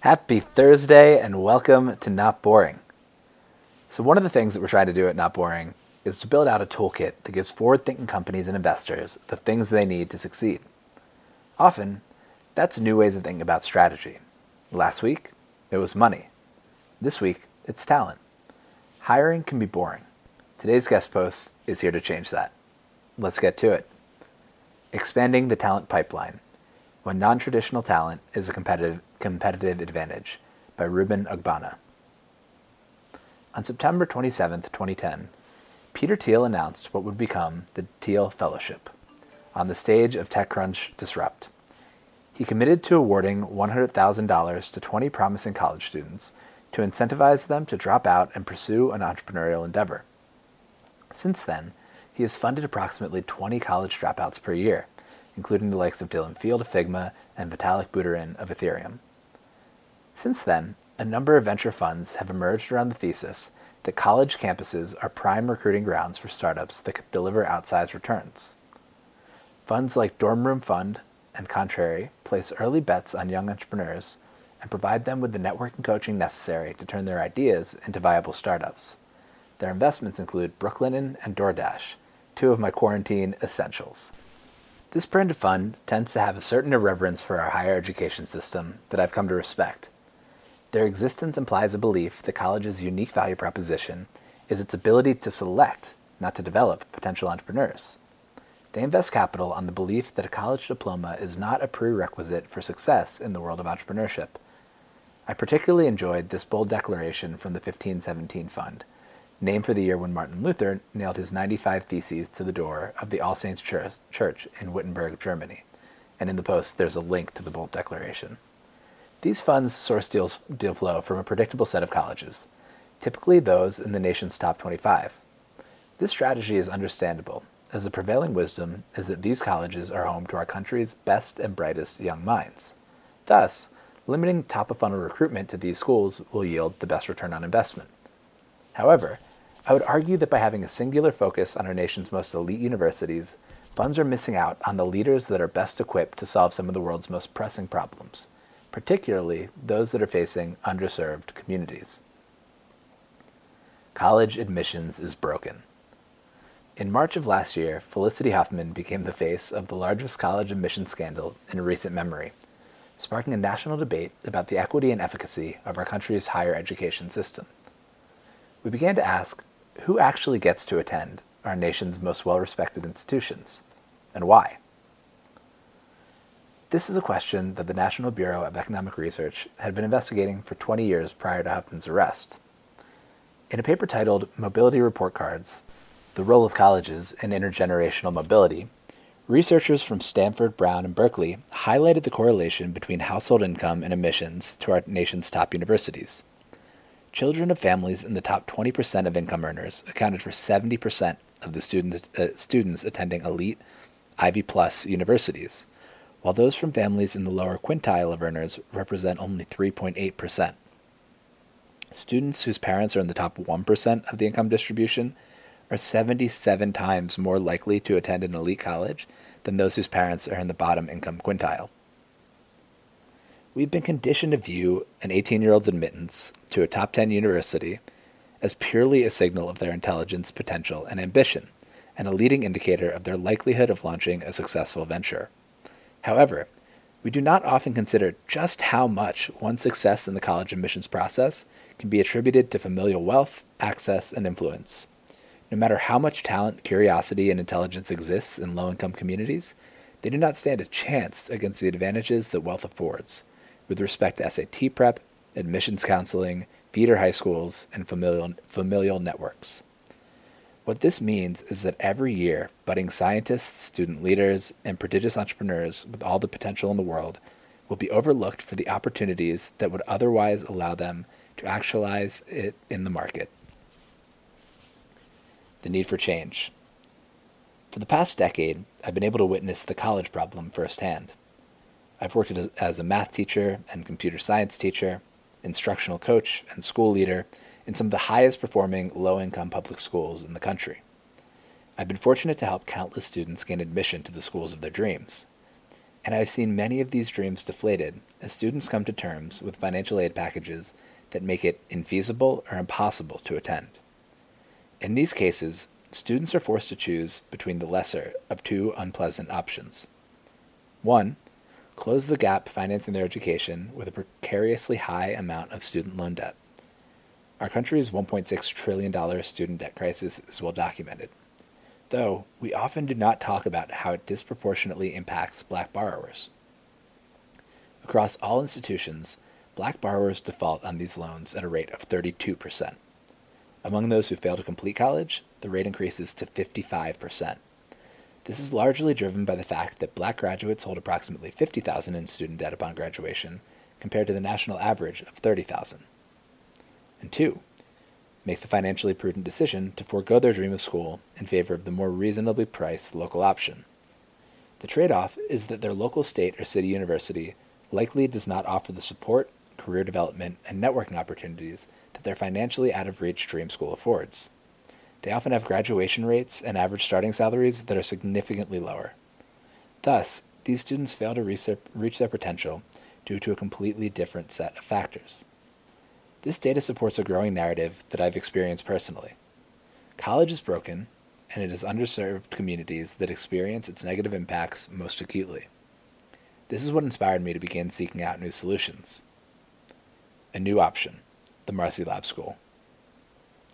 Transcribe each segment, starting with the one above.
Happy Thursday and welcome to Not Boring. So, one of the things that we're trying to do at Not Boring is to build out a toolkit that gives forward thinking companies and investors the things they need to succeed. Often, that's new ways of thinking about strategy. Last week, it was money. This week, it's talent. Hiring can be boring. Today's guest post is here to change that. Let's get to it. Expanding the talent pipeline when non traditional talent is a competitive, competitive advantage by Reuben Ogbonna. On September 27, 2010, Peter Thiel announced what would become the Thiel Fellowship on the stage of TechCrunch Disrupt. He committed to awarding $100,000 to 20 promising college students to incentivize them to drop out and pursue an entrepreneurial endeavor. Since then, he has funded approximately 20 college dropouts per year including the likes of Dylan Field of Figma and Vitalik Buterin of Ethereum. Since then, a number of venture funds have emerged around the thesis that college campuses are prime recruiting grounds for startups that can deliver outsized returns. Funds like Dorm Room Fund and Contrary place early bets on young entrepreneurs and provide them with the network and coaching necessary to turn their ideas into viable startups. Their investments include Brooklinen and DoorDash, two of my quarantine essentials. This brand of fund tends to have a certain irreverence for our higher education system that I've come to respect. Their existence implies a belief that college's unique value proposition is its ability to select, not to develop, potential entrepreneurs. They invest capital on the belief that a college diploma is not a prerequisite for success in the world of entrepreneurship. I particularly enjoyed this bold declaration from the 1517 Fund, named for the year when Martin Luther nailed his 95 Theses to the door of the All Saints Church in Wittenberg, Germany. And in the post, there's a link to the Bold Declaration. These funds source deals, deal flow from a predictable set of colleges, typically those in the nation's top 25. This strategy is understandable, as the prevailing wisdom is that these colleges are home to our country's best and brightest young minds. Thus, limiting top of funnel recruitment to these schools will yield the best return on investment. However, I would argue that by having a singular focus on our nation's most elite universities, funds are missing out on the leaders that are best equipped to solve some of the world's most pressing problems, particularly those that are facing underserved communities. College admissions is broken. In March of last year, Felicity Huffman became the face of the largest college admissions scandal in recent memory, sparking a national debate about the equity and efficacy of our country's higher education system. We began to ask who actually gets to attend our nation's most well respected institutions, and why? This is a question that the National Bureau of Economic Research had been investigating for 20 years prior to Huffman's arrest. In a paper titled Mobility Report Cards The Role of Colleges in Intergenerational Mobility, researchers from Stanford, Brown, and Berkeley highlighted the correlation between household income and admissions to our nation's top universities. Children of families in the top 20% of income earners accounted for 70% of the uh, students attending elite Ivy Plus universities, while those from families in the lower quintile of earners represent only 3.8%. Students whose parents are in the top 1% of the income distribution are 77 times more likely to attend an elite college than those whose parents are in the bottom income quintile. We've been conditioned to view an 18 year old's admittance to a top 10 university as purely a signal of their intelligence, potential, and ambition, and a leading indicator of their likelihood of launching a successful venture. However, we do not often consider just how much one's success in the college admissions process can be attributed to familial wealth, access, and influence. No matter how much talent, curiosity, and intelligence exists in low income communities, they do not stand a chance against the advantages that wealth affords with respect to SAT prep, admissions counseling, feeder high schools, and familial, familial networks. What this means is that every year, budding scientists, student leaders, and prodigious entrepreneurs with all the potential in the world will be overlooked for the opportunities that would otherwise allow them to actualize it in the market. The need for change. For the past decade, I've been able to witness the college problem firsthand. I've worked as a math teacher and computer science teacher, instructional coach, and school leader in some of the highest performing low income public schools in the country. I've been fortunate to help countless students gain admission to the schools of their dreams. and I've seen many of these dreams deflated as students come to terms with financial aid packages that make it infeasible or impossible to attend. In these cases, students are forced to choose between the lesser of two unpleasant options. One, close the gap financing their education with a precariously high amount of student loan debt. Our country's $1.6 trillion student debt crisis is well documented, though we often do not talk about how it disproportionately impacts black borrowers. Across all institutions, black borrowers default on these loans at a rate of 32%. Among those who fail to complete college, the rate increases to 55%. This is largely driven by the fact that black graduates hold approximately 50,000 in student debt upon graduation compared to the national average of 30,000. And two, make the financially prudent decision to forego their dream of school in favor of the more reasonably priced local option. The trade off is that their local state or city university likely does not offer the support, career development, and networking opportunities that their financially out of reach dream school affords. They often have graduation rates and average starting salaries that are significantly lower. Thus, these students fail to reach their potential due to a completely different set of factors. This data supports a growing narrative that I've experienced personally. College is broken, and it is underserved communities that experience its negative impacts most acutely. This is what inspired me to begin seeking out new solutions. A new option the Marcy Lab School.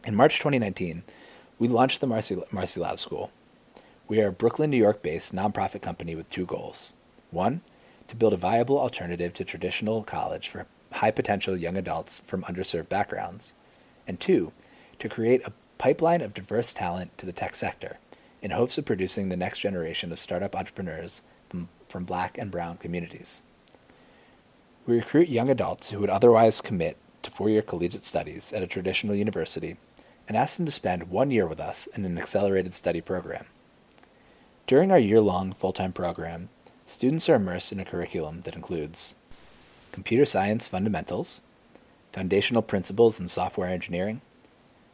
In March 2019, we launched the Marcy, Marcy Lab School. We are a Brooklyn, New York based nonprofit company with two goals. One, to build a viable alternative to traditional college for high potential young adults from underserved backgrounds. And two, to create a pipeline of diverse talent to the tech sector in hopes of producing the next generation of startup entrepreneurs from, from black and brown communities. We recruit young adults who would otherwise commit to four year collegiate studies at a traditional university and ask them to spend one year with us in an accelerated study program. During our year long full time program, students are immersed in a curriculum that includes computer science fundamentals, foundational principles in software engineering,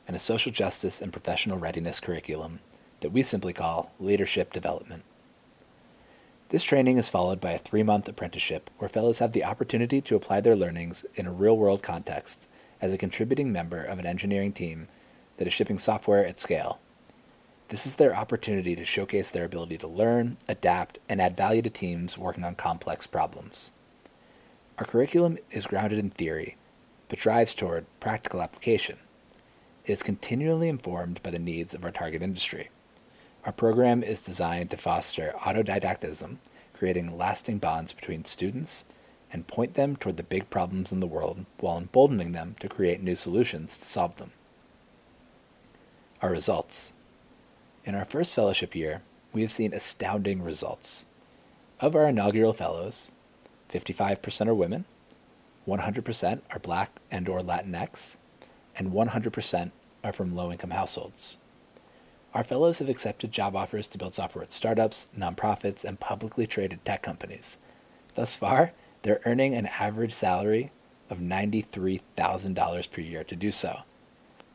and a social justice and professional readiness curriculum that we simply call leadership development. This training is followed by a three month apprenticeship where fellows have the opportunity to apply their learnings in a real world context as a contributing member of an engineering team that is shipping software at scale. This is their opportunity to showcase their ability to learn, adapt, and add value to teams working on complex problems. Our curriculum is grounded in theory, but drives toward practical application. It is continually informed by the needs of our target industry. Our program is designed to foster autodidactism, creating lasting bonds between students, and point them toward the big problems in the world while emboldening them to create new solutions to solve them. Our results. In our first fellowship year, we have seen astounding results. Of our inaugural fellows, 55% are women, 100% are black and or Latinx, and 100% are from low-income households. Our fellows have accepted job offers to build software at startups, nonprofits, and publicly traded tech companies. Thus far, they're earning an average salary of $93,000 per year to do so.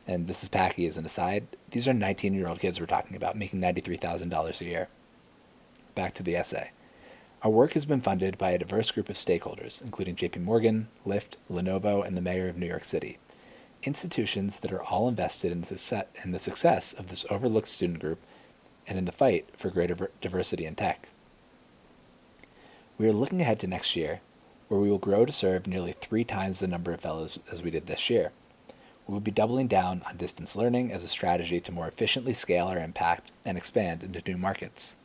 And this is Packy as an aside. These are 19 year old kids we're talking about making $93,000 a year. Back to the essay. Our work has been funded by a diverse group of stakeholders, including JP Morgan, Lyft, Lenovo, and the Mayor of New York City institutions that are all invested in the, set, in the success of this overlooked student group and in the fight for greater diversity in tech. We are looking ahead to next year, where we will grow to serve nearly three times the number of fellows as we did this year. We will be doubling down on distance learning as a strategy to more efficiently scale our impact and expand into new markets.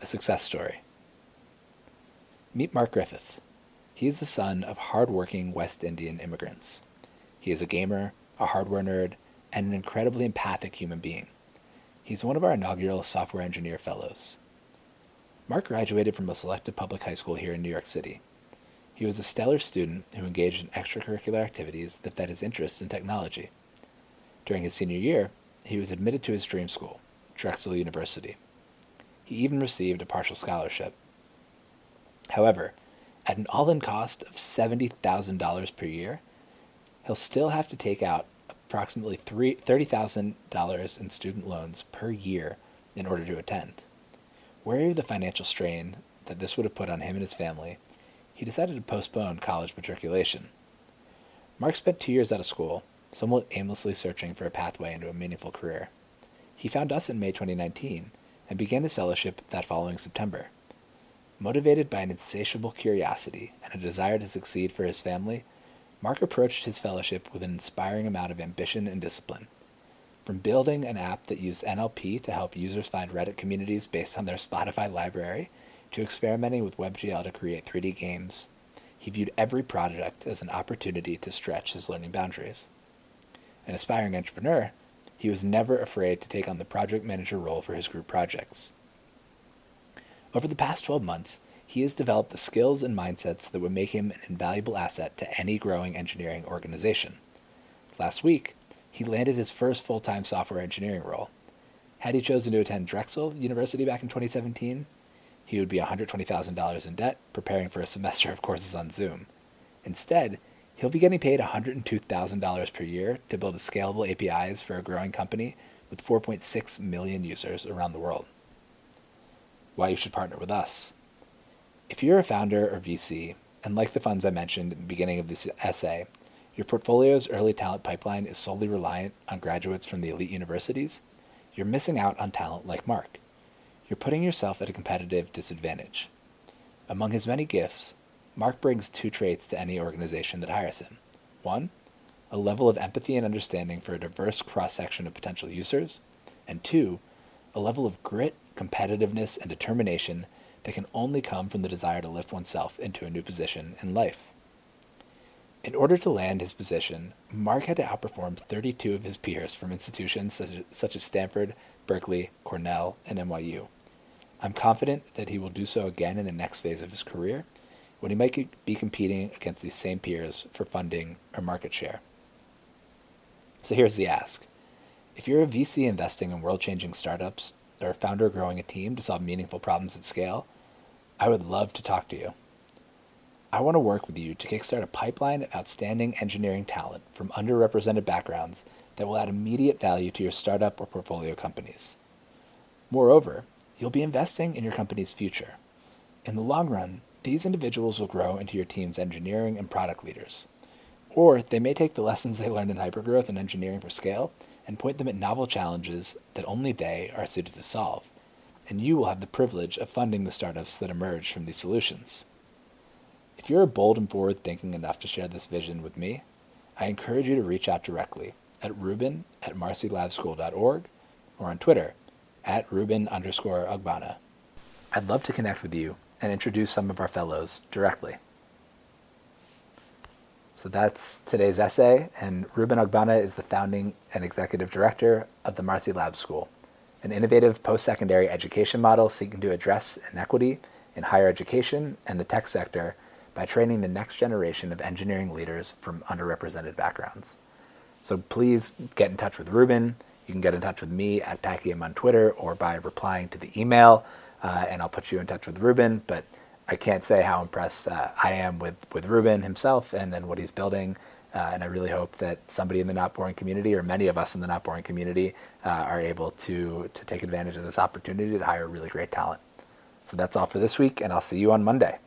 A success story. Meet Mark Griffith. He is the son of hard-working West Indian immigrants. He is a gamer, a hardware nerd, and an incredibly empathic human being. He's one of our inaugural software engineer fellows. Mark graduated from a selective public high school here in New York City. He was a stellar student who engaged in extracurricular activities that fed his interests in technology. During his senior year, he was admitted to his dream school, Drexel University. He even received a partial scholarship. However, at an all in cost of $70,000 per year, he'll still have to take out approximately $30,000 in student loans per year in order to attend. Wary of the financial strain that this would have put on him and his family, he decided to postpone college matriculation. Mark spent two years out of school, somewhat aimlessly searching for a pathway into a meaningful career. He found us in May 2019 and began his fellowship that following September. Motivated by an insatiable curiosity and a desire to succeed for his family, Mark approached his fellowship with an inspiring amount of ambition and discipline. From building an app that used NLP to help users find Reddit communities based on their Spotify library, to experimenting with WebGL to create 3D games, he viewed every project as an opportunity to stretch his learning boundaries. An aspiring entrepreneur, he was never afraid to take on the project manager role for his group projects. Over the past 12 months, he has developed the skills and mindsets that would make him an invaluable asset to any growing engineering organization. Last week, he landed his first full time software engineering role. Had he chosen to attend Drexel University back in 2017, he would be $120,000 in debt preparing for a semester of courses on Zoom. Instead, he'll be getting paid $102,000 per year to build scalable APIs for a growing company with 4.6 million users around the world. Why you should partner with us. If you're a founder or VC, and like the funds I mentioned in the beginning of this essay, your portfolio's early talent pipeline is solely reliant on graduates from the elite universities, you're missing out on talent like Mark. You're putting yourself at a competitive disadvantage. Among his many gifts, Mark brings two traits to any organization that hires him. One, a level of empathy and understanding for a diverse cross section of potential users, and two, a level of grit, competitiveness, and determination that can only come from the desire to lift oneself into a new position in life. In order to land his position, Mark had to outperform 32 of his peers from institutions such as Stanford, Berkeley, Cornell, and NYU. I'm confident that he will do so again in the next phase of his career, when he might be competing against these same peers for funding or market share. So here's the ask If you're a VC investing in world changing startups, or a founder growing a team to solve meaningful problems at scale, I would love to talk to you. I want to work with you to kickstart a pipeline of outstanding engineering talent from underrepresented backgrounds that will add immediate value to your startup or portfolio companies. Moreover, you'll be investing in your company's future. In the long run, these individuals will grow into your team's engineering and product leaders. Or they may take the lessons they learned in hypergrowth and engineering for scale and point them at novel challenges that only they are suited to solve. And you will have the privilege of funding the startups that emerge from these solutions. If you're bold and forward thinking enough to share this vision with me, I encourage you to reach out directly at reuben at marcylabschool.org or on Twitter at reuben underscore ogbonna. I'd love to connect with you and introduce some of our fellows directly. So that's today's essay, and Reuben Ogbonna is the founding and executive director of the Marcy Lab School, an innovative post secondary education model seeking to address inequity in higher education and the tech sector by training the next generation of engineering leaders from underrepresented backgrounds. So please get in touch with Reuben. You can get in touch with me at packym on Twitter or by replying to the email, uh, and I'll put you in touch with Reuben. But I can't say how impressed uh, I am with, with Reuben himself and, and what he's building. Uh, and I really hope that somebody in the Not Boring community, or many of us in the Not Boring community, uh, are able to, to take advantage of this opportunity to hire really great talent. So that's all for this week, and I'll see you on Monday.